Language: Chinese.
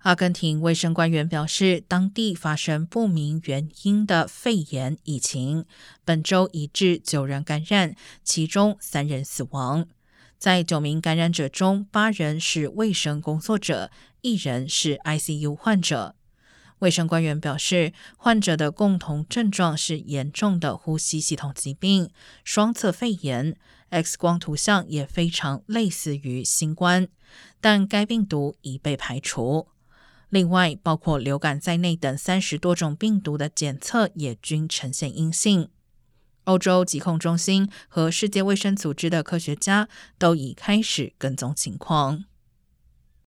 阿根廷卫生官员表示，当地发生不明原因的肺炎疫情，本周已致九人感染，其中三人死亡。在九名感染者中，八人是卫生工作者，一人是 ICU 患者。卫生官员表示，患者的共同症状是严重的呼吸系统疾病、双侧肺炎，X 光图像也非常类似于新冠，但该病毒已被排除。另外，包括流感在内等三十多种病毒的检测也均呈现阴性。欧洲疾控中心和世界卫生组织的科学家都已开始跟踪情况。